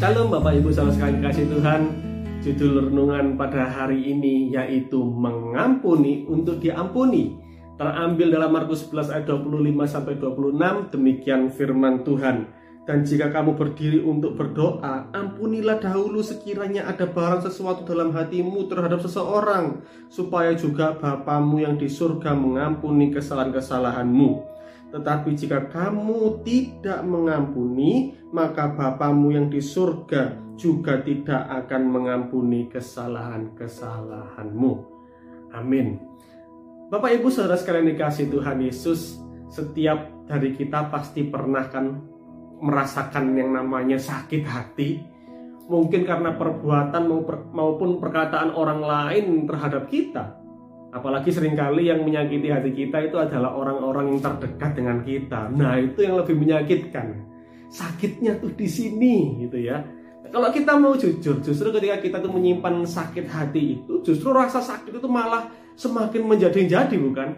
Shalom Bapak Ibu saudara sekalian kasih Tuhan. Judul renungan pada hari ini yaitu mengampuni untuk diampuni. Terambil dalam Markus 11 ayat 25 sampai 26 demikian firman Tuhan. Dan jika kamu berdiri untuk berdoa, ampunilah dahulu sekiranya ada barang sesuatu dalam hatimu terhadap seseorang, supaya juga Bapamu yang di surga mengampuni kesalahan-kesalahanmu. Tetapi jika kamu tidak mengampuni, maka Bapamu yang di surga juga tidak akan mengampuni kesalahan-kesalahanmu. Amin. Bapak Ibu Saudara sekalian dikasih Tuhan Yesus, setiap dari kita pasti pernah kan merasakan yang namanya sakit hati. Mungkin karena perbuatan maupun perkataan orang lain terhadap kita Apalagi sering kali yang menyakiti hati kita itu adalah orang-orang yang terdekat dengan kita. Nah, itu yang lebih menyakitkan. Sakitnya tuh di sini gitu ya. Kalau kita mau jujur, justru ketika kita tuh menyimpan sakit hati itu, justru rasa sakit itu malah semakin menjadi-jadi bukan?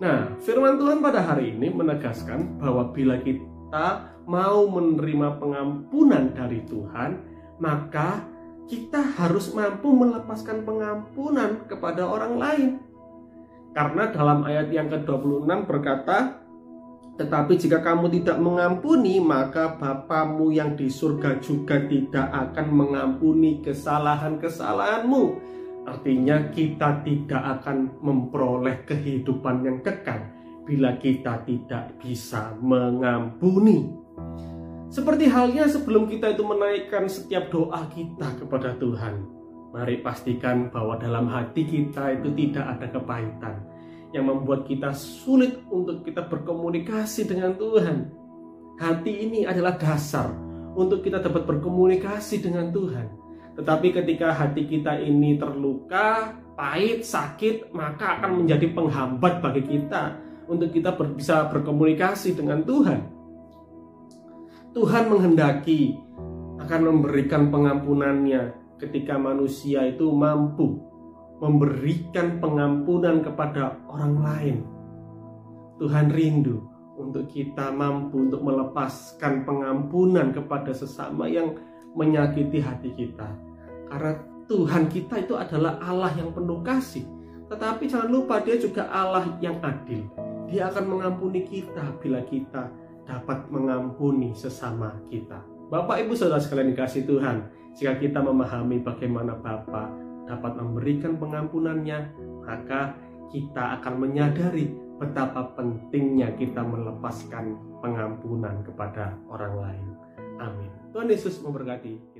Nah, firman Tuhan pada hari ini menegaskan bahwa bila kita mau menerima pengampunan dari Tuhan, maka kita harus mampu melepaskan pengampunan kepada orang lain. Karena dalam ayat yang ke-26 berkata, tetapi jika kamu tidak mengampuni, maka Bapamu yang di surga juga tidak akan mengampuni kesalahan-kesalahanmu. Artinya kita tidak akan memperoleh kehidupan yang kekal bila kita tidak bisa mengampuni. Seperti halnya sebelum kita itu menaikkan setiap doa kita kepada Tuhan. Mari pastikan bahwa dalam hati kita itu tidak ada kepahitan yang membuat kita sulit untuk kita berkomunikasi dengan Tuhan. Hati ini adalah dasar untuk kita dapat berkomunikasi dengan Tuhan. Tetapi ketika hati kita ini terluka, pahit, sakit, maka akan menjadi penghambat bagi kita untuk kita bisa berkomunikasi dengan Tuhan. Tuhan menghendaki akan memberikan pengampunannya ketika manusia itu mampu memberikan pengampunan kepada orang lain. Tuhan rindu untuk kita mampu untuk melepaskan pengampunan kepada sesama yang menyakiti hati kita. Karena Tuhan kita itu adalah Allah yang penuh kasih. Tetapi jangan lupa dia juga Allah yang adil. Dia akan mengampuni kita bila kita dapat mengampuni sesama kita. Bapak Ibu Saudara sekalian dikasih Tuhan, jika kita memahami bagaimana Bapa dapat memberikan pengampunannya, maka kita akan menyadari betapa pentingnya kita melepaskan pengampunan kepada orang lain. Amin. Tuhan Yesus memberkati.